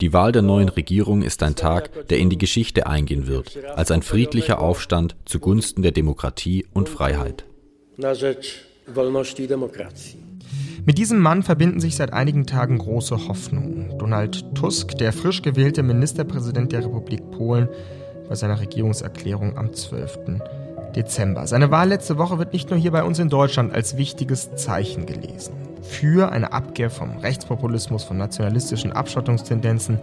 Die Wahl der neuen Regierung ist ein Tag, der in die Geschichte eingehen wird, als ein friedlicher Aufstand zugunsten der Demokratie und Freiheit. Mit diesem Mann verbinden sich seit einigen Tagen große Hoffnungen. Donald Tusk, der frisch gewählte Ministerpräsident der Republik Polen, bei seiner Regierungserklärung am 12. Dezember. Seine Wahl letzte Woche wird nicht nur hier bei uns in Deutschland als wichtiges Zeichen gelesen. Für eine Abkehr vom Rechtspopulismus, von nationalistischen Abschottungstendenzen,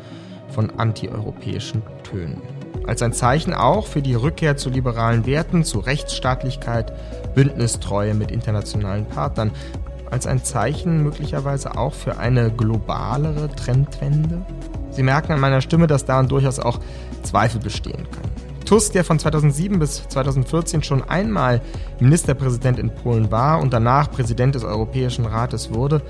von antieuropäischen Tönen. Als ein Zeichen auch für die Rückkehr zu liberalen Werten, zu Rechtsstaatlichkeit, Bündnistreue mit internationalen Partnern. Als ein Zeichen möglicherweise auch für eine globalere Trendwende. Sie merken an meiner Stimme, dass daran durchaus auch Zweifel bestehen können. Tusk, der von 2007 bis 2014 schon einmal Ministerpräsident in Polen war und danach Präsident des Europäischen Rates wurde,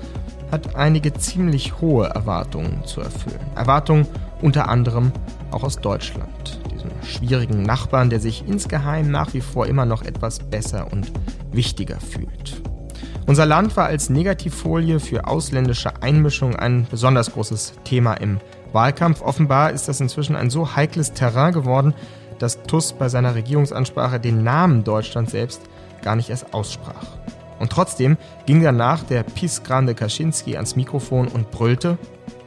hat einige ziemlich hohe Erwartungen zu erfüllen. Erwartungen unter anderem auch aus Deutschland, diesem schwierigen Nachbarn, der sich insgeheim nach wie vor immer noch etwas besser und wichtiger fühlt. Unser Land war als Negativfolie für ausländische Einmischung ein besonders großes Thema im Wahlkampf. Offenbar ist das inzwischen ein so heikles Terrain geworden, dass Tusk bei seiner Regierungsansprache den Namen Deutschland selbst gar nicht erst aussprach. Und trotzdem ging danach der PiS Grande Kaczynski ans Mikrofon und brüllte: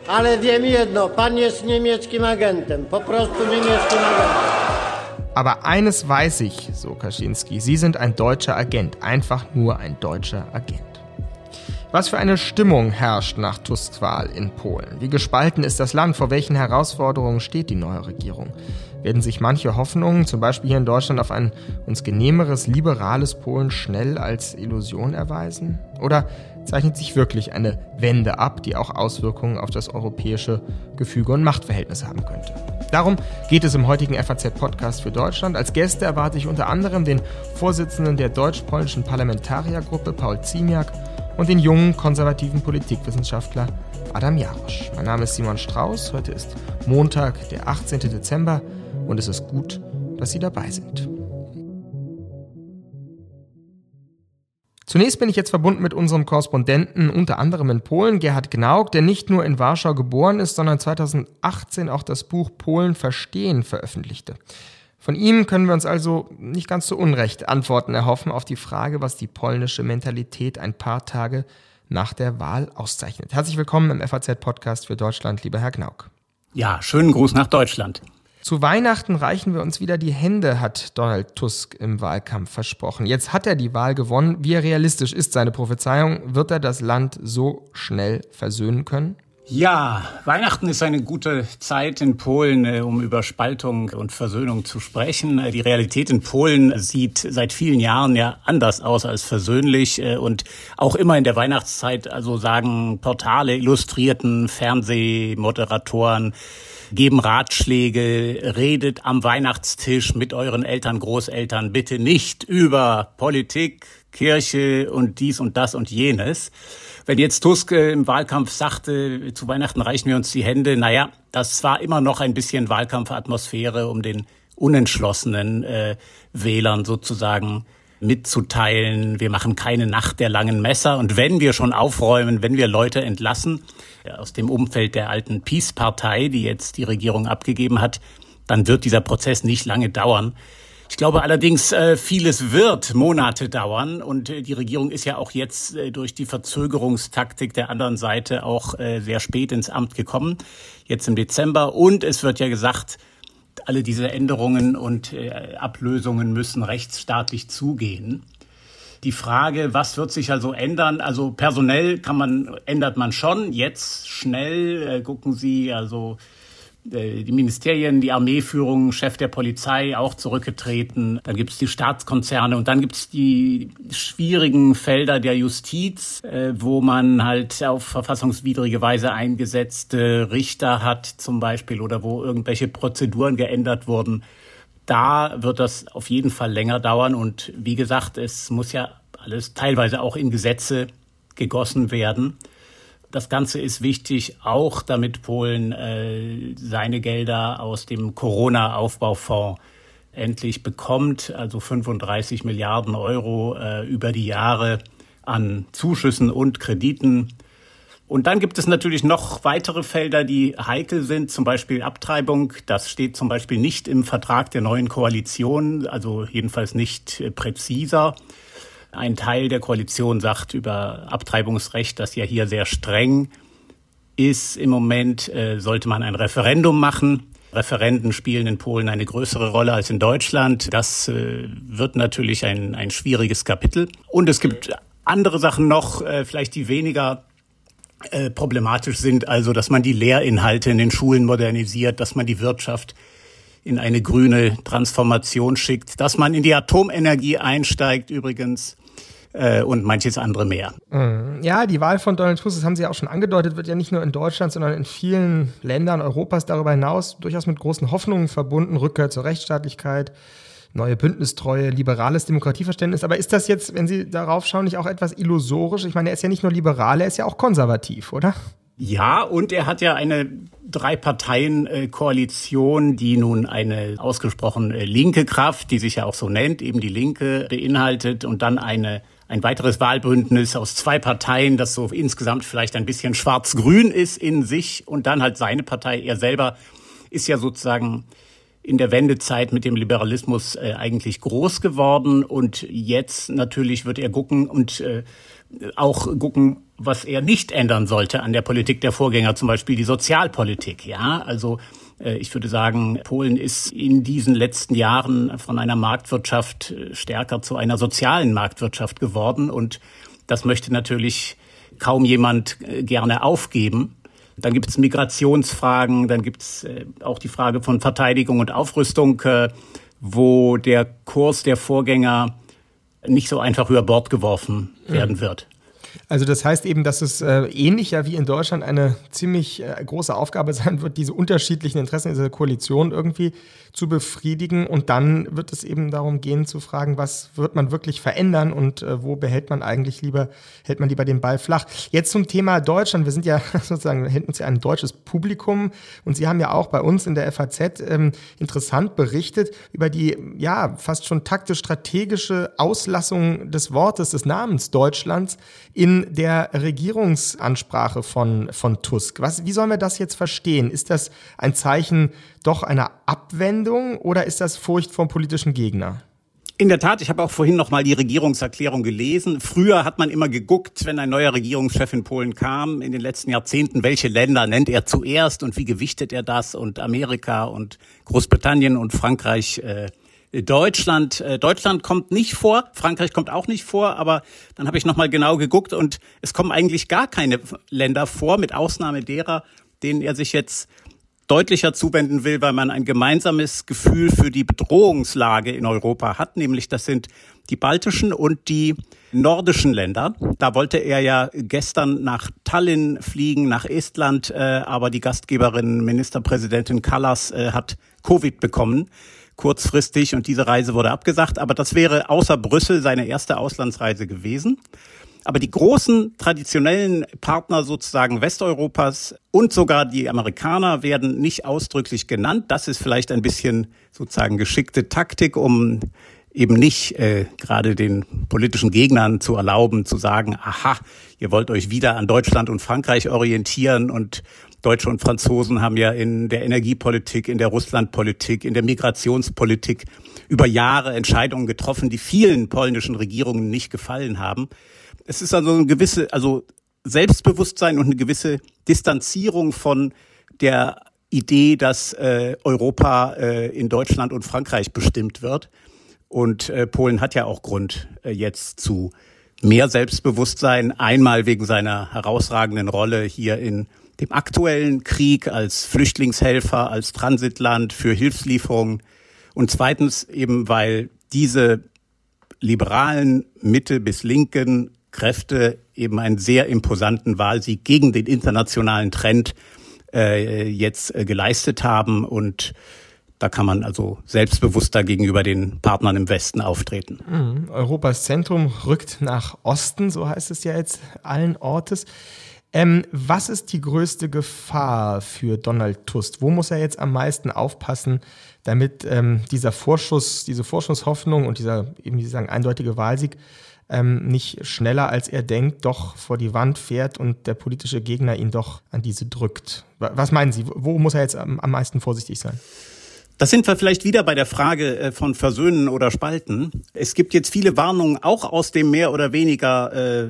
Ale wiem jedno, pan jest niemieckim agentem, po prostu niemieckim agentem. Aber eines weiß ich, so Kaczynski, Sie sind ein deutscher Agent, einfach nur ein deutscher Agent. Was für eine Stimmung herrscht nach Tusks Wahl in Polen? Wie gespalten ist das Land? Vor welchen Herausforderungen steht die neue Regierung? Werden sich manche Hoffnungen, zum Beispiel hier in Deutschland, auf ein uns genehmeres, liberales Polen schnell als Illusion erweisen? Oder zeichnet sich wirklich eine Wende ab, die auch Auswirkungen auf das europäische Gefüge und Machtverhältnis haben könnte? Darum geht es im heutigen FAZ-Podcast für Deutschland. Als Gäste erwarte ich unter anderem den Vorsitzenden der deutsch-polnischen Parlamentariergruppe, Paul Ziemiak, und den jungen konservativen Politikwissenschaftler Adam Jarosch. Mein Name ist Simon Strauß. Heute ist Montag, der 18. Dezember und es ist gut, dass Sie dabei sind. Zunächst bin ich jetzt verbunden mit unserem Korrespondenten, unter anderem in Polen, Gerhard Gnauk, der nicht nur in Warschau geboren ist, sondern 2018 auch das Buch Polen verstehen veröffentlichte. Von ihm können wir uns also nicht ganz so unrecht Antworten erhoffen auf die Frage, was die polnische Mentalität ein paar Tage nach der Wahl auszeichnet. Herzlich willkommen im FAZ-Podcast für Deutschland, lieber Herr Knauk. Ja, schönen Gruß nach Deutschland. Zu Weihnachten reichen wir uns wieder die Hände, hat Donald Tusk im Wahlkampf versprochen. Jetzt hat er die Wahl gewonnen. Wie realistisch ist seine Prophezeiung? Wird er das Land so schnell versöhnen können? Ja, Weihnachten ist eine gute Zeit in Polen, äh, um über Spaltung und Versöhnung zu sprechen. Äh, die Realität in Polen sieht seit vielen Jahren ja anders aus als versöhnlich äh, und auch immer in der Weihnachtszeit, also sagen Portale, Illustrierten, Fernsehmoderatoren, geben Ratschläge, redet am Weihnachtstisch mit euren Eltern, Großeltern bitte nicht über Politik, Kirche und dies und das und jenes. Wenn jetzt Tusk äh, im Wahlkampf sagte, zu Weihnachten reichen wir uns die Hände, naja, das war immer noch ein bisschen Wahlkampfatmosphäre, um den unentschlossenen äh, Wählern sozusagen mitzuteilen, wir machen keine Nacht der langen Messer. Und wenn wir schon aufräumen, wenn wir Leute entlassen aus dem Umfeld der alten Peace-Partei, die jetzt die Regierung abgegeben hat, dann wird dieser Prozess nicht lange dauern. Ich glaube allerdings, äh, vieles wird Monate dauern und äh, die Regierung ist ja auch jetzt äh, durch die Verzögerungstaktik der anderen Seite auch sehr spät ins Amt gekommen, jetzt im Dezember. Und es wird ja gesagt, alle diese Änderungen und Ablösungen müssen rechtsstaatlich zugehen. Die Frage, was wird sich also ändern? Also personell kann man, ändert man schon jetzt schnell. gucken Sie, also die Ministerien, die Armeeführung, Chef der Polizei auch zurückgetreten. Dann gibt es die Staatskonzerne und dann gibt es die schwierigen Felder der Justiz, äh, wo man halt auf verfassungswidrige Weise eingesetzte Richter hat zum Beispiel oder wo irgendwelche Prozeduren geändert wurden. Da wird das auf jeden Fall länger dauern und wie gesagt, es muss ja alles teilweise auch in Gesetze gegossen werden. Das Ganze ist wichtig, auch damit Polen äh, seine Gelder aus dem Corona-Aufbaufonds endlich bekommt, also 35 Milliarden Euro äh, über die Jahre an Zuschüssen und Krediten. Und dann gibt es natürlich noch weitere Felder, die heikel sind, zum Beispiel Abtreibung. Das steht zum Beispiel nicht im Vertrag der neuen Koalition, also jedenfalls nicht äh, präziser. Ein Teil der Koalition sagt über Abtreibungsrecht, das ja hier sehr streng ist. Im Moment äh, sollte man ein Referendum machen. Referenden spielen in Polen eine größere Rolle als in Deutschland. Das äh, wird natürlich ein, ein schwieriges Kapitel. Und es gibt andere Sachen noch, äh, vielleicht die weniger äh, problematisch sind, also dass man die Lehrinhalte in den Schulen modernisiert, dass man die Wirtschaft in eine grüne Transformation schickt, dass man in die Atomenergie einsteigt übrigens äh, und manches andere mehr. Mhm. Ja, die Wahl von Donald Tusk, das haben Sie ja auch schon angedeutet, wird ja nicht nur in Deutschland, sondern in vielen Ländern Europas darüber hinaus durchaus mit großen Hoffnungen verbunden. Rückkehr zur Rechtsstaatlichkeit, neue Bündnistreue, liberales Demokratieverständnis. Aber ist das jetzt, wenn Sie darauf schauen, nicht auch etwas illusorisch? Ich meine, er ist ja nicht nur liberal, er ist ja auch konservativ, oder? Ja, und er hat ja eine Drei-Parteien-Koalition, die nun eine ausgesprochen äh, linke Kraft, die sich ja auch so nennt, eben die Linke beinhaltet und dann eine ein weiteres Wahlbündnis aus zwei Parteien, das so insgesamt vielleicht ein bisschen schwarz-grün ist in sich und dann halt seine Partei. Er selber ist ja sozusagen in der Wendezeit mit dem Liberalismus äh, eigentlich groß geworden und jetzt natürlich wird er gucken und äh, auch gucken, was er nicht ändern sollte an der Politik der Vorgänger, zum Beispiel die Sozialpolitik. Ja, also ich würde sagen, Polen ist in diesen letzten Jahren von einer Marktwirtschaft äh, stärker zu einer sozialen Marktwirtschaft geworden und das möchte natürlich kaum jemand äh, gerne aufgeben. Dann gibt es Migrationsfragen, dann gibt es äh, auch die Frage von Verteidigung und Aufrüstung, äh, wo der Kurs der Vorgänger nicht so einfach über Bord geworfen werden wird. Also das heißt eben, dass es äh, ähnlich wie in Deutschland eine ziemlich äh, große Aufgabe sein wird, diese unterschiedlichen Interessen dieser Koalition irgendwie zu befriedigen. Und dann wird es eben darum gehen zu fragen, was wird man wirklich verändern und äh, wo behält man eigentlich lieber, hält man lieber den Ball flach. Jetzt zum Thema Deutschland. Wir sind ja sozusagen, wir hätten uns ja ein deutsches Publikum und Sie haben ja auch bei uns in der FAZ ähm, interessant berichtet über die, ja, fast schon taktisch-strategische Auslassung des Wortes, des Namens Deutschlands in der Regierungsansprache von, von Tusk. Was, wie sollen wir das jetzt verstehen? Ist das ein Zeichen doch einer Abwendung oder ist das Furcht vom politischen Gegner? In der Tat, ich habe auch vorhin noch mal die Regierungserklärung gelesen. Früher hat man immer geguckt, wenn ein neuer Regierungschef in Polen kam, in den letzten Jahrzehnten, welche Länder nennt er zuerst und wie gewichtet er das und Amerika und Großbritannien und Frankreich äh, Deutschland, äh, Deutschland kommt nicht vor, Frankreich kommt auch nicht vor, aber dann habe ich noch mal genau geguckt und es kommen eigentlich gar keine Länder vor, mit Ausnahme derer, denen er sich jetzt deutlicher zuwenden will, weil man ein gemeinsames Gefühl für die Bedrohungslage in Europa hat, nämlich das sind die baltischen und die nordischen Länder. Da wollte er ja gestern nach Tallinn fliegen, nach Estland, äh, aber die Gastgeberin Ministerpräsidentin Kallas äh, hat Covid bekommen kurzfristig und diese Reise wurde abgesagt. Aber das wäre außer Brüssel seine erste Auslandsreise gewesen. Aber die großen traditionellen Partner sozusagen Westeuropas und sogar die Amerikaner werden nicht ausdrücklich genannt. Das ist vielleicht ein bisschen sozusagen geschickte Taktik, um eben nicht äh, gerade den politischen Gegnern zu erlauben, zu sagen, aha, ihr wollt euch wieder an Deutschland und Frankreich orientieren und Deutsche und Franzosen haben ja in der Energiepolitik, in der Russlandpolitik, in der Migrationspolitik über Jahre Entscheidungen getroffen, die vielen polnischen Regierungen nicht gefallen haben. Es ist also eine gewisse, also Selbstbewusstsein und eine gewisse Distanzierung von der Idee, dass äh, Europa äh, in Deutschland und Frankreich bestimmt wird. Und äh, Polen hat ja auch Grund äh, jetzt zu mehr Selbstbewusstsein, einmal wegen seiner herausragenden Rolle hier in dem aktuellen Krieg als Flüchtlingshelfer, als Transitland für Hilfslieferungen und zweitens eben, weil diese liberalen Mitte bis linken Kräfte eben einen sehr imposanten Wahlsieg gegen den internationalen Trend äh, jetzt äh, geleistet haben und da kann man also selbstbewusster gegenüber den Partnern im Westen auftreten. Mhm. Europas Zentrum rückt nach Osten, so heißt es ja jetzt allen Ortes. Ähm, was ist die größte Gefahr für Donald Tusk? Wo muss er jetzt am meisten aufpassen, damit ähm, dieser Vorschuss, diese Vorschusshoffnung und dieser eben, wie Sie sagen, eindeutige Wahlsieg ähm, nicht schneller als er denkt, doch vor die Wand fährt und der politische Gegner ihn doch an diese drückt. Was meinen Sie? Wo muss er jetzt am, am meisten vorsichtig sein? Das sind wir vielleicht wieder bei der Frage äh, von Versöhnen oder Spalten. Es gibt jetzt viele Warnungen auch aus dem mehr oder weniger äh,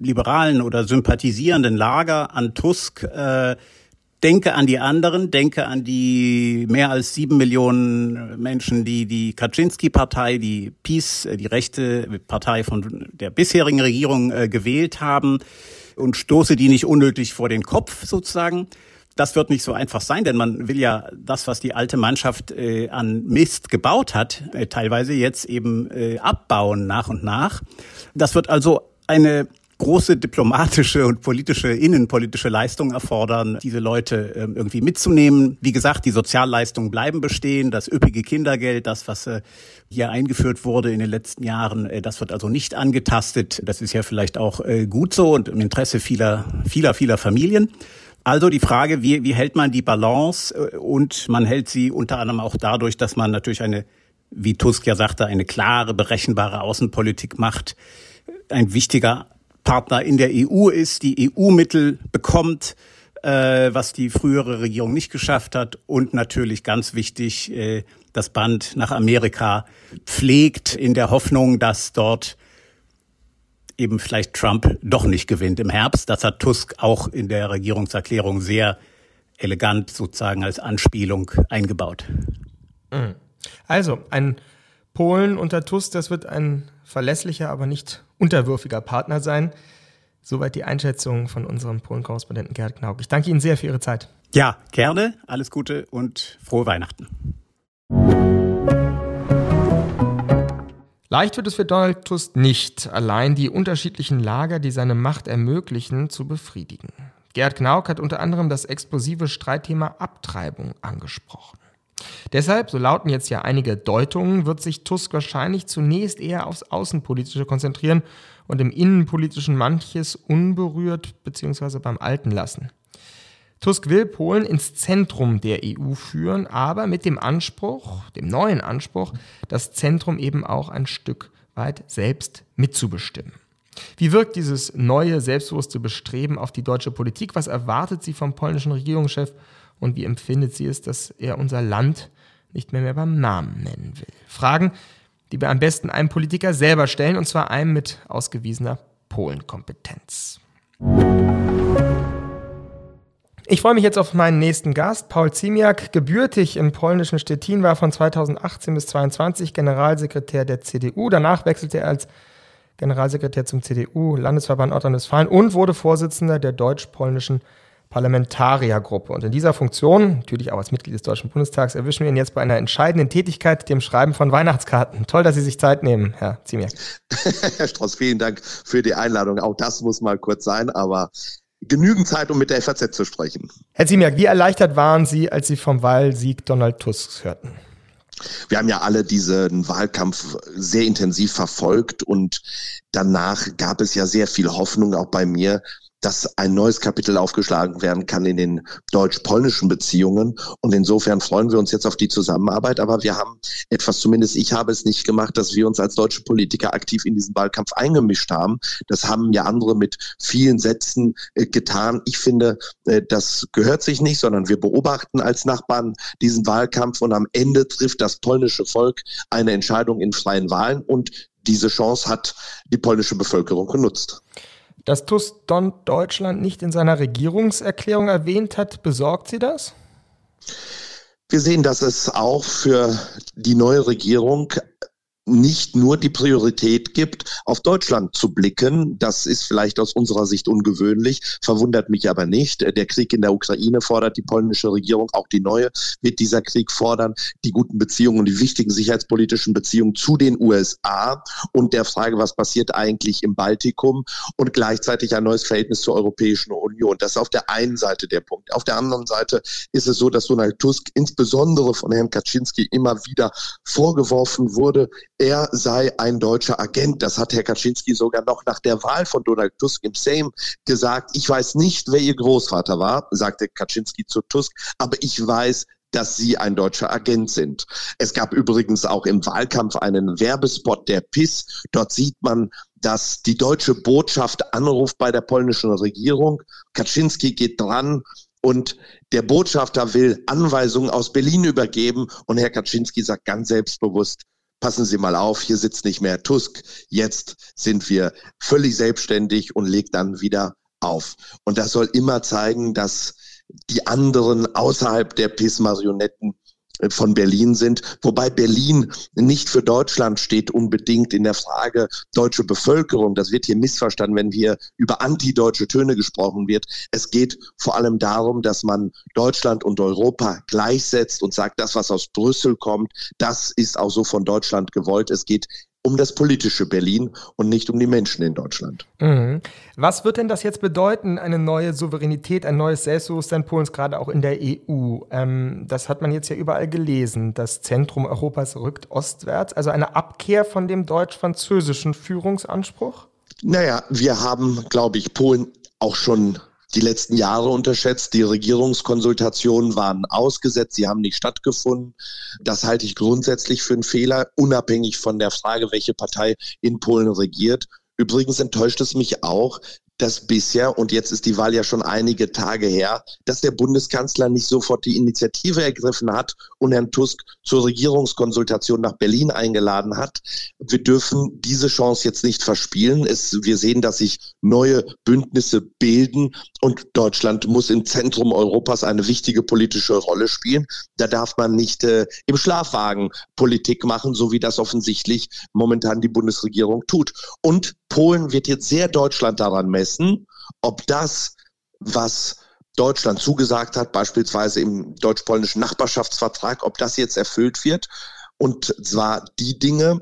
liberalen oder sympathisierenden Lager an Tusk. Äh, denke an die anderen, denke an die mehr als sieben Millionen Menschen, die die Kaczynski-Partei, die PiS, äh, die rechte Partei von der bisherigen Regierung äh, gewählt haben und stoße die nicht unnötig vor den Kopf sozusagen. Das wird nicht so einfach sein, denn man will ja das, was die alte Mannschaft äh, an Mist gebaut hat, äh, teilweise jetzt eben äh, abbauen nach und nach. Das wird also eine große diplomatische und politische, innenpolitische Leistung erfordern, diese Leute ähm, irgendwie mitzunehmen. Wie gesagt, die Sozialleistungen bleiben bestehen, das üppige Kindergeld, das, was äh, hier eingeführt wurde in den letzten Jahren, äh, das wird also nicht angetastet. Das ist ja vielleicht auch äh, gut so und im Interesse vieler, vieler, vieler Familien. Also die Frage, wie, wie hält man die Balance und man hält sie unter anderem auch dadurch, dass man natürlich eine, wie Tusk ja sagte, eine klare, berechenbare Außenpolitik macht. Ein wichtiger Partner in der EU ist, die EU-Mittel bekommt, äh, was die frühere Regierung nicht geschafft hat und natürlich ganz wichtig, äh, das Band nach Amerika pflegt in der Hoffnung, dass dort eben vielleicht Trump doch nicht gewinnt im Herbst. Das hat Tusk auch in der Regierungserklärung sehr elegant sozusagen als Anspielung eingebaut. Mhm. Also ein Polen unter Tusk, das wird ein verlässlicher, aber nicht unterwürfiger Partner sein. Soweit die Einschätzung von unserem Polen-Korrespondenten Gerhard Knauk. Ich danke Ihnen sehr für Ihre Zeit. Ja, gerne. Alles Gute und frohe Weihnachten. Leicht wird es für Donald Tusk nicht, allein die unterschiedlichen Lager, die seine Macht ermöglichen, zu befriedigen. Gerhard Knauk hat unter anderem das explosive Streitthema Abtreibung angesprochen. Deshalb, so lauten jetzt ja einige Deutungen, wird sich Tusk wahrscheinlich zunächst eher aufs Außenpolitische konzentrieren und im Innenpolitischen manches unberührt bzw. beim Alten lassen. Tusk will Polen ins Zentrum der EU führen, aber mit dem Anspruch, dem neuen Anspruch, das Zentrum eben auch ein Stück weit selbst mitzubestimmen. Wie wirkt dieses neue, selbstbewusste Bestreben auf die deutsche Politik? Was erwartet sie vom polnischen Regierungschef und wie empfindet sie es, dass er unser Land nicht mehr, mehr beim Namen nennen will? Fragen, die wir am besten einem Politiker selber stellen, und zwar einem mit ausgewiesener Polenkompetenz. Ich freue mich jetzt auf meinen nächsten Gast, Paul Ziemiak, gebürtig im polnischen Stettin, war von 2018 bis 2022 Generalsekretär der CDU. Danach wechselte er als Generalsekretär zum CDU-Landesverband Nordrhein-Westfalen und wurde Vorsitzender der deutsch-polnischen Parlamentariergruppe. Und in dieser Funktion, natürlich auch als Mitglied des Deutschen Bundestags, erwischen wir ihn jetzt bei einer entscheidenden Tätigkeit, dem Schreiben von Weihnachtskarten. Toll, dass Sie sich Zeit nehmen, Herr Ziemiak. Herr Strauß, vielen Dank für die Einladung. Auch das muss mal kurz sein, aber genügend Zeit, um mit der FAZ zu sprechen. Herr Ziemiak, wie erleichtert waren Sie, als Sie vom Wahlsieg Donald Tusks hörten? Wir haben ja alle diesen Wahlkampf sehr intensiv verfolgt und danach gab es ja sehr viel Hoffnung auch bei mir, dass ein neues Kapitel aufgeschlagen werden kann in den deutsch-polnischen Beziehungen. Und insofern freuen wir uns jetzt auf die Zusammenarbeit. Aber wir haben etwas, zumindest ich habe es nicht gemacht, dass wir uns als deutsche Politiker aktiv in diesen Wahlkampf eingemischt haben. Das haben ja andere mit vielen Sätzen äh, getan. Ich finde, äh, das gehört sich nicht, sondern wir beobachten als Nachbarn diesen Wahlkampf und am Ende trifft das polnische Volk eine Entscheidung in freien Wahlen und diese Chance hat die polnische Bevölkerung genutzt. Dass Tusk Deutschland nicht in seiner Regierungserklärung erwähnt hat, besorgt Sie das? Wir sehen, dass es auch für die neue Regierung nicht nur die Priorität gibt, auf Deutschland zu blicken. Das ist vielleicht aus unserer Sicht ungewöhnlich, verwundert mich aber nicht. Der Krieg in der Ukraine fordert die polnische Regierung, auch die neue wird dieser Krieg fordern, die guten Beziehungen, die wichtigen sicherheitspolitischen Beziehungen zu den USA und der Frage, was passiert eigentlich im Baltikum und gleichzeitig ein neues Verhältnis zur Europäischen Union. Das ist auf der einen Seite der Punkt. Auf der anderen Seite ist es so, dass Donald Tusk insbesondere von Herrn Kaczynski immer wieder vorgeworfen wurde, er sei ein deutscher Agent. Das hat Herr Kaczynski sogar noch nach der Wahl von Donald Tusk im Sejm gesagt. Ich weiß nicht, wer ihr Großvater war, sagte Kaczynski zu Tusk, aber ich weiß, dass sie ein deutscher Agent sind. Es gab übrigens auch im Wahlkampf einen Werbespot der PIS. Dort sieht man, dass die deutsche Botschaft anruft bei der polnischen Regierung. Kaczynski geht dran und der Botschafter will Anweisungen aus Berlin übergeben und Herr Kaczynski sagt ganz selbstbewusst, passen Sie mal auf, hier sitzt nicht mehr Tusk, jetzt sind wir völlig selbstständig und legt dann wieder auf. Und das soll immer zeigen, dass die anderen außerhalb der PIS-Marionetten von Berlin sind, wobei Berlin nicht für Deutschland steht unbedingt in der Frage deutsche Bevölkerung. Das wird hier missverstanden, wenn hier über antideutsche Töne gesprochen wird. Es geht vor allem darum, dass man Deutschland und Europa gleichsetzt und sagt, das, was aus Brüssel kommt, das ist auch so von Deutschland gewollt. Es geht um das politische Berlin und nicht um die Menschen in Deutschland. Mhm. Was wird denn das jetzt bedeuten, eine neue Souveränität, ein neues Selbstbewusstsein Polens, gerade auch in der EU? Ähm, das hat man jetzt ja überall gelesen. Das Zentrum Europas rückt ostwärts, also eine Abkehr von dem deutsch-französischen Führungsanspruch? Naja, wir haben, glaube ich, Polen auch schon die letzten Jahre unterschätzt. Die Regierungskonsultationen waren ausgesetzt, sie haben nicht stattgefunden. Das halte ich grundsätzlich für einen Fehler, unabhängig von der Frage, welche Partei in Polen regiert. Übrigens enttäuscht es mich auch, dass bisher, und jetzt ist die Wahl ja schon einige Tage her, dass der Bundeskanzler nicht sofort die Initiative ergriffen hat und Herrn Tusk zur Regierungskonsultation nach Berlin eingeladen hat. Wir dürfen diese Chance jetzt nicht verspielen. Es, wir sehen, dass sich neue Bündnisse bilden und Deutschland muss im Zentrum Europas eine wichtige politische Rolle spielen. Da darf man nicht äh, im Schlafwagen Politik machen, so wie das offensichtlich momentan die Bundesregierung tut. Und Polen wird jetzt sehr Deutschland daran messen, ob das, was Deutschland zugesagt hat, beispielsweise im deutsch-polnischen Nachbarschaftsvertrag, ob das jetzt erfüllt wird. Und zwar die Dinge,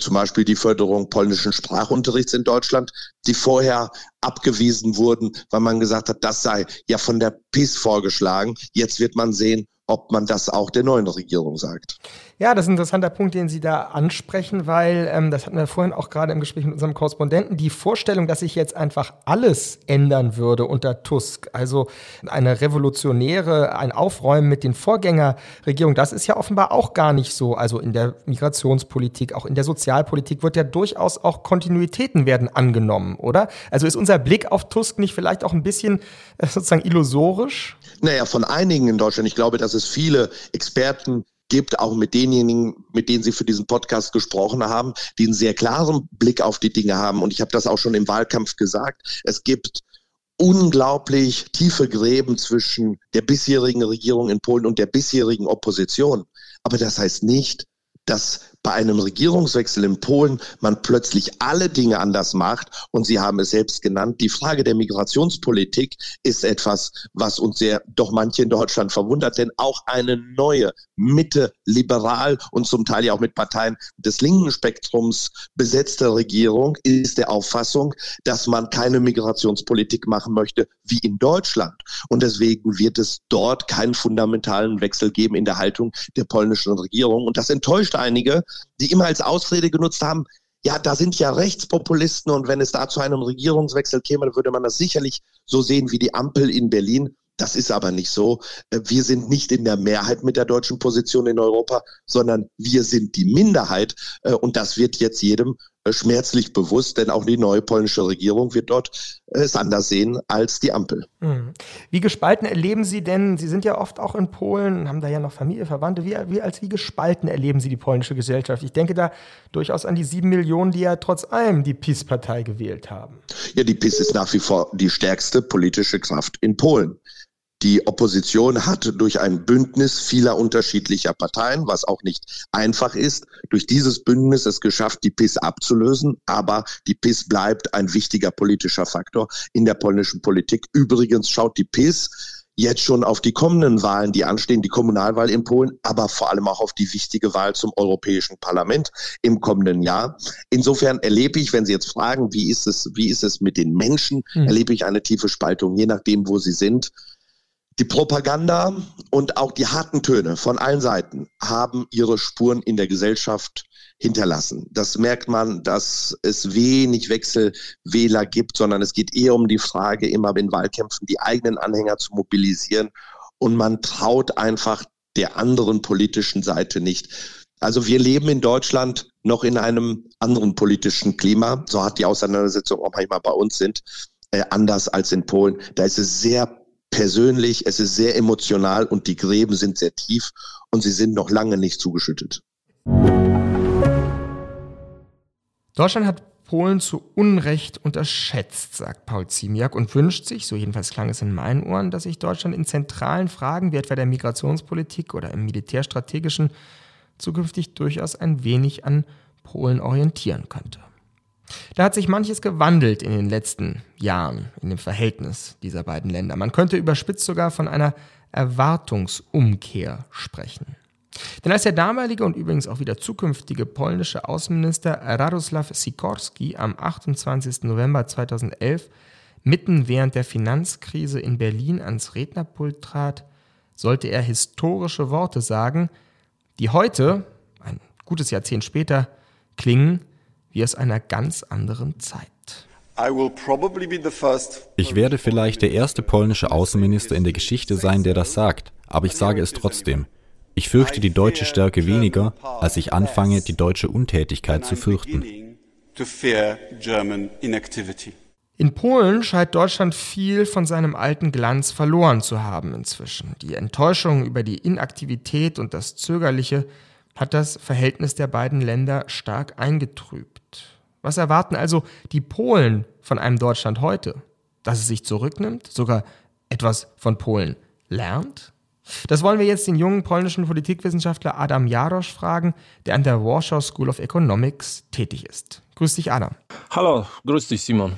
zum Beispiel die Förderung polnischen Sprachunterrichts in Deutschland, die vorher abgewiesen wurden, weil man gesagt hat, das sei ja von der PIS vorgeschlagen. Jetzt wird man sehen, ob man das auch der neuen Regierung sagt. Ja, das ist ein interessanter Punkt, den Sie da ansprechen, weil, ähm, das hatten wir vorhin auch gerade im Gespräch mit unserem Korrespondenten, die Vorstellung, dass sich jetzt einfach alles ändern würde unter Tusk, also eine revolutionäre, ein Aufräumen mit den Vorgängerregierungen, das ist ja offenbar auch gar nicht so. Also in der Migrationspolitik, auch in der Sozialpolitik wird ja durchaus auch Kontinuitäten werden angenommen, oder? Also ist unser Blick auf Tusk nicht vielleicht auch ein bisschen äh, sozusagen illusorisch? Naja, von einigen in Deutschland. Ich glaube, dass es viele Experten gibt, auch mit denjenigen, mit denen Sie für diesen Podcast gesprochen haben, die einen sehr klaren Blick auf die Dinge haben. Und ich habe das auch schon im Wahlkampf gesagt. Es gibt unglaublich tiefe Gräben zwischen der bisherigen Regierung in Polen und der bisherigen Opposition. Aber das heißt nicht, dass bei einem Regierungswechsel in Polen man plötzlich alle Dinge anders macht. Und Sie haben es selbst genannt. Die Frage der Migrationspolitik ist etwas, was uns sehr, doch manche in Deutschland verwundert, denn auch eine neue Mitte, liberal und zum Teil ja auch mit Parteien des linken Spektrums besetzte Regierung ist der Auffassung, dass man keine Migrationspolitik machen möchte wie in Deutschland. Und deswegen wird es dort keinen fundamentalen Wechsel geben in der Haltung der polnischen Regierung. Und das enttäuscht einige, die immer als Ausrede genutzt haben, ja, da sind ja Rechtspopulisten und wenn es da zu einem Regierungswechsel käme, dann würde man das sicherlich so sehen wie die Ampel in Berlin. Das ist aber nicht so. Wir sind nicht in der Mehrheit mit der deutschen Position in Europa, sondern wir sind die Minderheit. Und das wird jetzt jedem äh, schmerzlich bewusst, denn auch die neue polnische Regierung wird dort äh, es anders sehen als die Ampel. Mhm. Wie gespalten erleben Sie denn, Sie sind ja oft auch in Polen, haben da ja noch Familie, Verwandte, wie, wie, als wie gespalten erleben Sie die polnische Gesellschaft? Ich denke da durchaus an die sieben Millionen, die ja trotz allem die PiS-Partei gewählt haben. Ja, die PiS ist nach wie vor die stärkste politische Kraft in Polen. Die Opposition hat durch ein Bündnis vieler unterschiedlicher Parteien, was auch nicht einfach ist, durch dieses Bündnis es geschafft, die PIS abzulösen. Aber die PIS bleibt ein wichtiger politischer Faktor in der polnischen Politik. Übrigens schaut die PIS jetzt schon auf die kommenden Wahlen, die anstehen, die Kommunalwahl in Polen, aber vor allem auch auf die wichtige Wahl zum Europäischen Parlament im kommenden Jahr. Insofern erlebe ich, wenn Sie jetzt fragen, wie ist es, wie ist es mit den Menschen, mhm. erlebe ich eine tiefe Spaltung, je nachdem, wo sie sind Die Propaganda und auch die harten Töne von allen Seiten haben ihre Spuren in der Gesellschaft hinterlassen. Das merkt man, dass es wenig Wechselwähler gibt, sondern es geht eher um die Frage, immer in Wahlkämpfen die eigenen Anhänger zu mobilisieren. Und man traut einfach der anderen politischen Seite nicht. Also wir leben in Deutschland noch in einem anderen politischen Klima. So hat die Auseinandersetzungen auch manchmal bei uns sind, äh, anders als in Polen. Da ist es sehr persönlich, es ist sehr emotional und die Gräben sind sehr tief und sie sind noch lange nicht zugeschüttet. Deutschland hat Polen zu Unrecht unterschätzt, sagt Paul Ziemiak und wünscht sich, so jedenfalls klang es in meinen Ohren, dass sich Deutschland in zentralen Fragen wie etwa der Migrationspolitik oder im militärstrategischen zukünftig durchaus ein wenig an Polen orientieren könnte. Da hat sich manches gewandelt in den letzten Jahren in dem Verhältnis dieser beiden Länder. Man könnte überspitzt sogar von einer Erwartungsumkehr sprechen. Denn als der damalige und übrigens auch wieder zukünftige polnische Außenminister Radosław Sikorski am 28. November 2011 mitten während der Finanzkrise in Berlin ans Rednerpult trat, sollte er historische Worte sagen, die heute, ein gutes Jahrzehnt später, klingen wie aus einer ganz anderen Zeit. Ich werde vielleicht der erste polnische Außenminister in der Geschichte sein, der das sagt, aber ich sage es trotzdem. Ich fürchte die deutsche Stärke weniger, als ich anfange, die deutsche Untätigkeit zu fürchten. In Polen scheint Deutschland viel von seinem alten Glanz verloren zu haben inzwischen. Die Enttäuschung über die Inaktivität und das Zögerliche hat das Verhältnis der beiden Länder stark eingetrübt. Was erwarten also die Polen von einem Deutschland heute? Dass es sich zurücknimmt, sogar etwas von Polen lernt? Das wollen wir jetzt den jungen polnischen Politikwissenschaftler Adam Jarosz fragen, der an der Warsaw School of Economics tätig ist. Grüß dich, Adam. Hallo, grüß dich, Simon.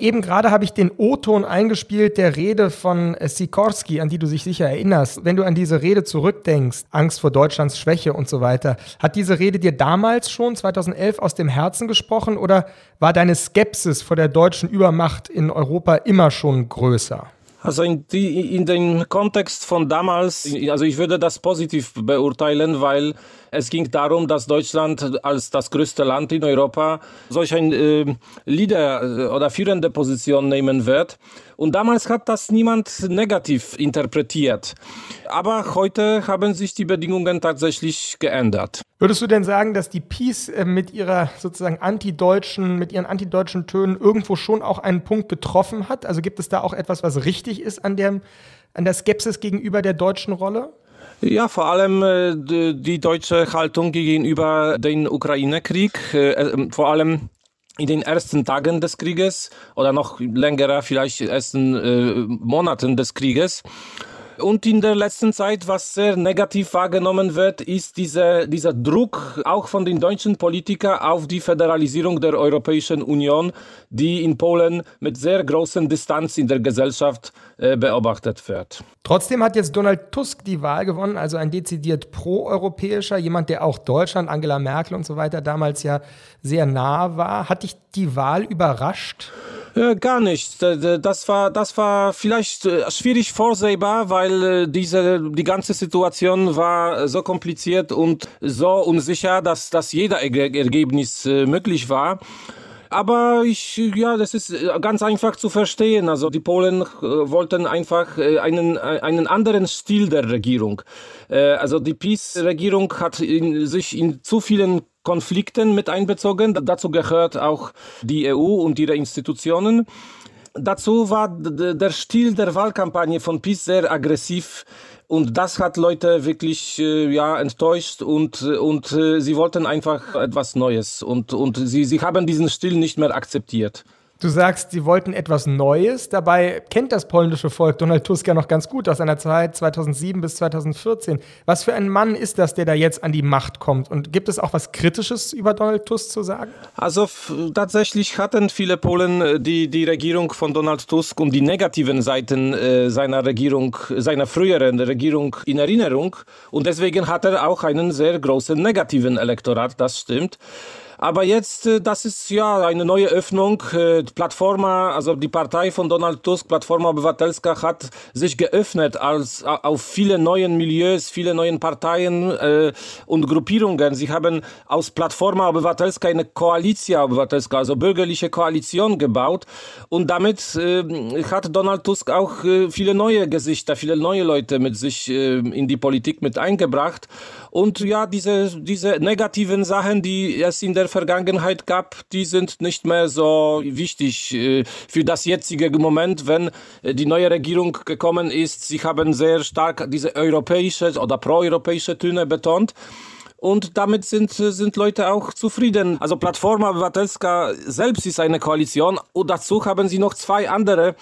Eben gerade habe ich den O-Ton eingespielt der Rede von Sikorski, an die du dich sicher erinnerst. Wenn du an diese Rede zurückdenkst, Angst vor Deutschlands Schwäche und so weiter, hat diese Rede dir damals schon, 2011, aus dem Herzen gesprochen oder war deine Skepsis vor der deutschen Übermacht in Europa immer schon größer? Also in, die, in dem Kontext von damals, also ich würde das positiv beurteilen, weil es ging darum, dass Deutschland als das größte Land in Europa solch ein äh, Leader äh, oder führende Position nehmen wird. Und damals hat das niemand negativ interpretiert. Aber heute haben sich die Bedingungen tatsächlich geändert. Würdest du denn sagen, dass die Peace äh, mit ihrer sozusagen antideutschen, mit ihren antideutschen Tönen irgendwo schon auch einen Punkt getroffen hat? Also gibt es da auch etwas, was richtig ist an der, an der Skepsis gegenüber der deutschen Rolle? Ja, vor allem äh, die deutsche Haltung gegenüber dem Ukraine-Krieg, äh, vor allem in den ersten Tagen des Krieges oder noch längerer, vielleicht ersten äh, Monaten des Krieges. Und in der letzten Zeit, was sehr negativ wahrgenommen wird, ist diese, dieser Druck auch von den deutschen Politikern auf die Föderalisierung der Europäischen Union, die in Polen mit sehr großer Distanz in der Gesellschaft äh, beobachtet wird. Trotzdem hat jetzt Donald Tusk die Wahl gewonnen, also ein dezidiert proeuropäischer, jemand, der auch Deutschland, Angela Merkel und so weiter damals ja sehr nah war. Hat dich die Wahl überrascht? Äh, gar nicht. Das war, das war vielleicht äh, schwierig vorsehbar, weil äh, diese, die ganze Situation war so kompliziert und so unsicher, dass, dass jeder Ergebnis möglich war. Aber ich, ja, das ist ganz einfach zu verstehen. Also die Polen wollten einfach einen, einen anderen Stil der Regierung. Also die PiS-Regierung hat in, sich in zu vielen Konflikten mit einbezogen. Dazu gehört auch die EU und ihre Institutionen. Dazu war der Stil der Wahlkampagne von PiS sehr aggressiv und das hat Leute wirklich äh, ja enttäuscht und und äh, sie wollten einfach etwas Neues und und sie sie haben diesen Stil nicht mehr akzeptiert. Du sagst, sie wollten etwas Neues. Dabei kennt das polnische Volk Donald Tusk ja noch ganz gut aus seiner Zeit 2007 bis 2014. Was für ein Mann ist das, der da jetzt an die Macht kommt? Und gibt es auch was Kritisches über Donald Tusk zu sagen? Also tatsächlich hatten viele Polen äh, die, die Regierung von Donald Tusk und die negativen Seiten äh, seiner Regierung, seiner früheren Regierung in Erinnerung. Und deswegen hat er auch einen sehr großen negativen Elektorat, das stimmt. Aber jetzt, äh, das ist ja eine neue Öffnung. Äh, Plattforma, also die Partei von Donald Tusk, Plattforma Obywatelska, hat sich geöffnet als auf viele neuen Milieus, viele neuen Parteien äh, und Gruppierungen. Sie haben aus Plattforma Obywatelska eine Koalicja Obywatelska, also bürgerliche Koalition gebaut. Und damit hat Donald Tusk auch viele neue Gesichter, viele neue Leute mit sich in die Politik mit eingebracht. Und ja, diese, diese negativen Sachen, die es in der Vergangenheit gab, die sind nicht mehr so wichtig äh, für das jetzige Moment, wenn äh, die neue Regierung gekommen ist. Sie haben sehr stark diese europäische oder proeuropäische Töne betont. Und damit sind, sind Leute auch zufrieden. Also Plattforma Obywatelska selbst ist eine Koalition und dazu haben sie noch zwei andere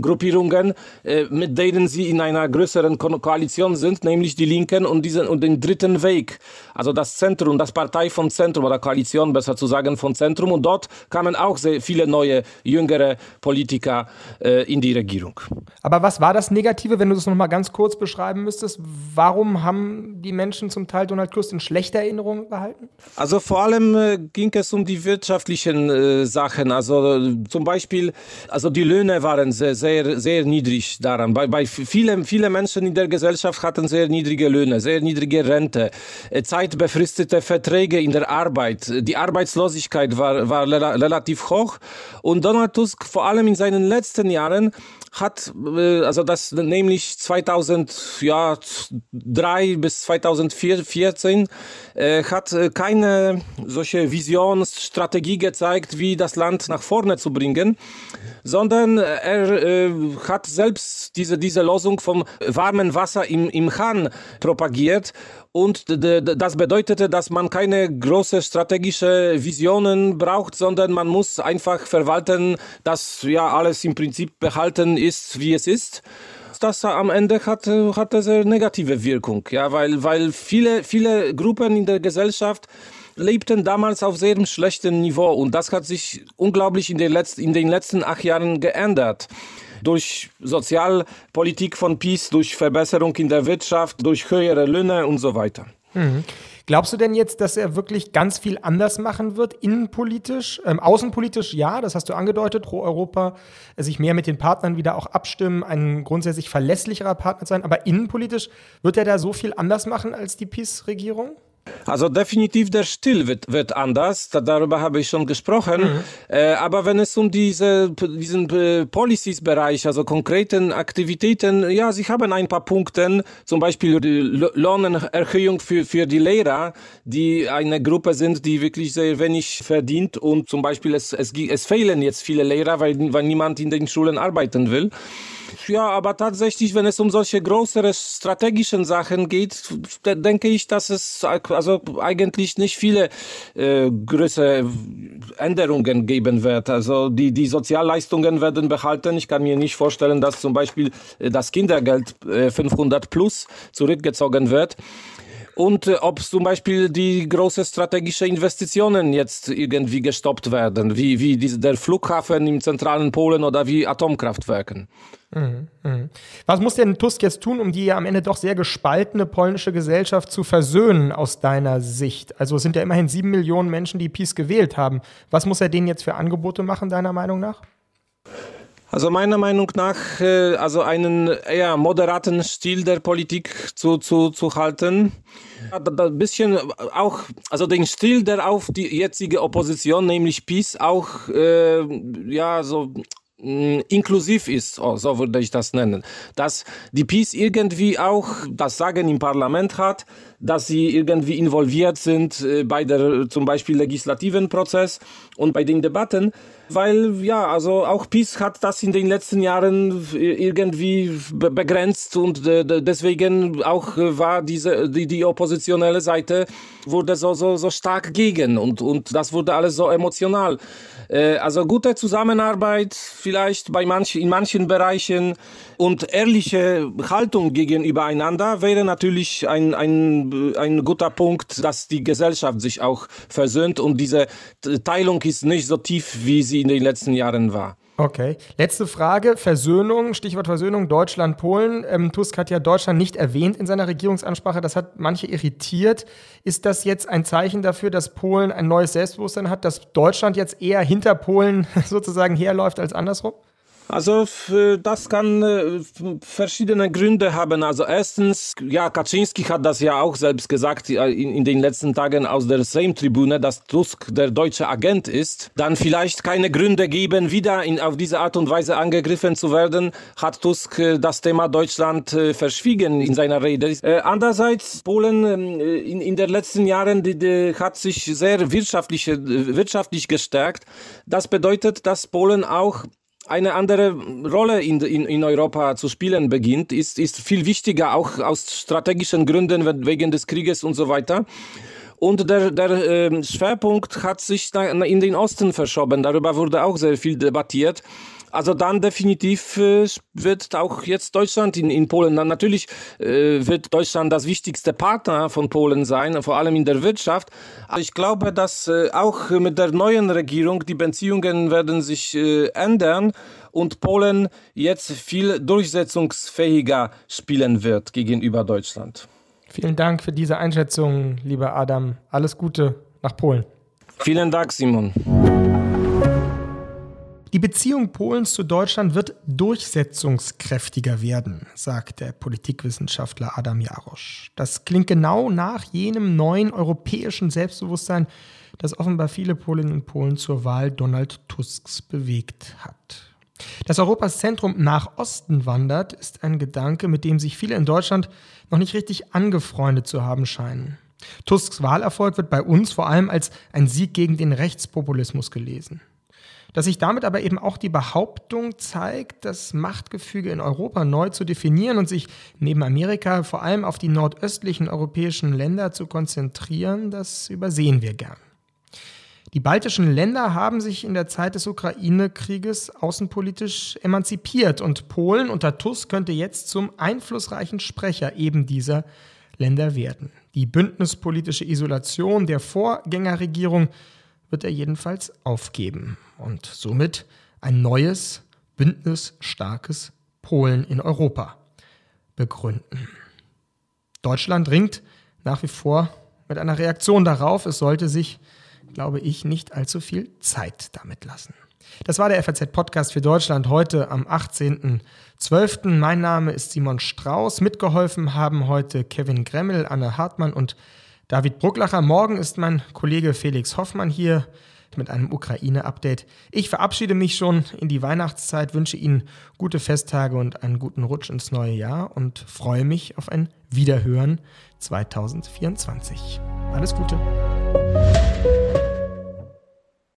Gruppierungen, äh, mit denen sie in einer größeren Ko Koalition sind, nämlich die Linken und diesen und den dritten Weg, also das Zentrum, das Partei vom Zentrum oder Koalition, besser zu sagen, vom Zentrum. Und dort kamen auch sehr viele neue, jüngere Politiker äh, in die Regierung. Aber was war das Negative, wenn du das nochmal ganz kurz beschreiben müsstest? Warum haben die Menschen zum Teil Donald Tusk in schlechter Erinnerung behalten? Also vor allem äh, ging es um die wirtschaftlichen äh, Sachen. Also zum Beispiel, also die Löhne waren sehr sehr, sehr niedrig daran. Bei, bei vielen, viele Menschen in der Gesellschaft hatten sehr niedrige Löhne, sehr niedrige Rente, zeitbefristete Verträge in der Arbeit. Die Arbeitslosigkeit war, war relativ hoch. Und Donald Tusk, vor allem in seinen letzten Jahren, hat, äh, also das nämlich 2003 bis 2014, äh, hat äh, keine solche Visionsstrategie gezeigt, wie das Land nach vorne zu bringen, sondern er äh, hat selbst diese, diese Losung vom warmen Wasser im, im Hahn propagiert. Und das bedeutete, dass man keine große strategische Visionen braucht, sondern man muss einfach verwalten, dass ja alles im Prinzip behalten ist, wie es ist. Das am Ende hat, hat eine negative Wirkung, ja, weil, weil viele, viele Gruppen in der Gesellschaft lebten damals auf sehr schlechtem Niveau und das hat sich unglaublich in den letzten, in den letzten acht Jahren geändert durch Sozialpolitik von Peace, durch Verbesserung in der Wirtschaft, durch höhere Löhne und so weiter. Mhm. Glaubst du denn jetzt, dass er wirklich ganz viel anders machen wird, innenpolitisch? Ähm, außenpolitisch ja, das hast du angedeutet, pro Europa, äh, sich mehr mit den Partnern wieder auch abstimmen, ein grundsätzlich verlässlicherer Partner sein. Aber innenpolitisch wird er da so viel anders machen als die Peace-Regierung? Also definitiv der Stil wird, wird anders, da, darüber habe ich schon gesprochen. Mhm. Äh, aber wenn es um diese, diesen äh, Policies-Bereich, also konkreten Aktivitäten, ja, sie haben ein paar Punkte, zum Beispiel Lohnerhöhung für, für die Lehrer, die eine Gruppe sind, die wirklich sehr wenig verdient und zum Beispiel es, es, es fehlen jetzt viele Lehrer, weil, weil niemand in den Schulen arbeiten will. Ja, aber tatsächlich, wenn es um solche größere strategischen Sachen geht, denke ich, dass es also eigentlich nicht viele äh, größere Änderungen geben wird. Also die, die Sozialleistungen werden behalten. Ich kann mir nicht vorstellen, dass zum Beispiel äh, das Kindergeld äh, 500 plus zurückgezogen wird und äh, ob zum Beispiel die große strategische Investitionen jetzt irgendwie gestoppt werden, wie, wie der Flughafen im zentralen Polen oder wie Atomkraftwerken. Mhm, mhm. Was muss denn Tusk jetzt tun, um die ja am Ende doch sehr gespaltene polnische Gesellschaft zu versöhnen aus deiner Sicht? Also es sind ja immerhin sieben Millionen Menschen, die PiS gewählt haben. Was muss er denen jetzt für Angebote machen, deiner Meinung nach? Also meiner Meinung nach, äh, also einen eher moderaten Stil der Politik zu, zu, zu halten. Ein bisschen auch, also den Stil, der auf die jetzige Opposition, nämlich PiS, auch äh, ja so inklusiv ist, oh, so würde ich das nennen, dass die PiS irgendwie auch das Sagen im Parlament hat, dass sie irgendwie involviert sind äh, bei der zum Beispiel legislativen Prozess und bei den Debatten, weil ja, also auch PiS hat das in den letzten Jahren irgendwie begrenzt und äh, deswegen auch war diese die, die oppositionelle Seite wurde so so so stark gegen und und das wurde alles so emotional. Äh, also gute Zusammenarbeit vielleicht bei manchen, in manchen Bereichen und ehrliche Haltung gegenüber einander wäre natürlich ein, ein, ein guter Punkt, dass die Gesellschaft sich auch versöhnt und diese Teilung ist nicht so tief, wie sie in den letzten Jahren war. Okay. Letzte Frage. Versöhnung, Stichwort Versöhnung, Deutschland, Polen. Ähm, Tusk hat ja Deutschland nicht erwähnt in seiner Regierungsansprache. Das hat manche irritiert. Ist das jetzt ein Zeichen dafür, dass Polen ein neues Selbstbewusstsein hat, dass Deutschland jetzt eher hinter Polen sozusagen herläuft als andersrum? Also das kann äh, verschiedene Gründe haben. Also erstens, ja, Kaczynski hat das ja auch selbst gesagt in, in den letzten Tagen aus der Sejm-Tribüne, dass Tusk der deutsche Agent ist. Dann vielleicht keine Gründe geben, wieder in, auf diese Art und Weise angegriffen zu werden, hat Tusk äh, das Thema Deutschland äh, verschwiegen in seiner Rede. Andererseits, Polen ähm, in, in den letzten Jahren die, die hat sich sehr wirtschaftlich, wirtschaftlich gestärkt. Das bedeutet, dass Polen auch eine andere Rolle in, in, in Europa zu spielen beginnt, ist, ist viel wichtiger, auch aus strategischen Gründen, wegen des Krieges und so weiter. Und der, der äh, Schwerpunkt hat sich in den Osten verschoben. Darüber wurde auch sehr viel debattiert. Also dann definitiv äh, wird auch jetzt Deutschland in, in Polen, dann natürlich äh, wird Deutschland das wichtigste Partner von Polen sein, vor allem in der Wirtschaft. Aber ich glaube, dass äh, auch mit der neuen Regierung die Beziehungen werden sich äh, ändern und Polen jetzt viel durchsetzungsfähiger spielen wird gegenüber Deutschland. Vielen Dank für diese Einschätzung, lieber Adam. Alles Gute nach Polen. Vielen Dank, Simon. Die Beziehung Polens zu Deutschland wird durchsetzungskräftiger werden, sagt der Politikwissenschaftler Adam Jarosch. Das klingt genau nach jenem neuen europäischen Selbstbewusstsein, das offenbar viele Polinnen und Polen zur Wahl Donald Tusks bewegt hat. Dass Europas Zentrum nach Osten wandert, ist ein Gedanke, mit dem sich viele in Deutschland noch nicht richtig angefreundet zu haben scheinen. Tusks Wahlerfolg wird bei uns vor allem als ein Sieg gegen den Rechtspopulismus gelesen. Dass sich damit aber eben auch die Behauptung zeigt, das Machtgefüge in Europa neu zu definieren und sich neben Amerika vor allem auf die nordöstlichen europäischen Länder zu konzentrieren, das übersehen wir gern. Die baltischen Länder haben sich in der Zeit des Ukraine-Krieges außenpolitisch emanzipiert und Polen unter Tusk könnte jetzt zum einflussreichen Sprecher eben dieser Länder werden. Die bündnispolitische Isolation der Vorgängerregierung wird er jedenfalls aufgeben und somit ein neues, bündnisstarkes Polen in Europa begründen. Deutschland ringt nach wie vor mit einer Reaktion darauf. Es sollte sich, glaube ich, nicht allzu viel Zeit damit lassen. Das war der FAZ-Podcast für Deutschland heute am 18.12. Mein Name ist Simon Strauß. Mitgeholfen haben heute Kevin Gremmel, Anne Hartmann und David Brucklacher. Morgen ist mein Kollege Felix Hoffmann hier mit einem Ukraine-Update. Ich verabschiede mich schon in die Weihnachtszeit, wünsche Ihnen gute Festtage und einen guten Rutsch ins neue Jahr und freue mich auf ein Wiederhören 2024. Alles Gute.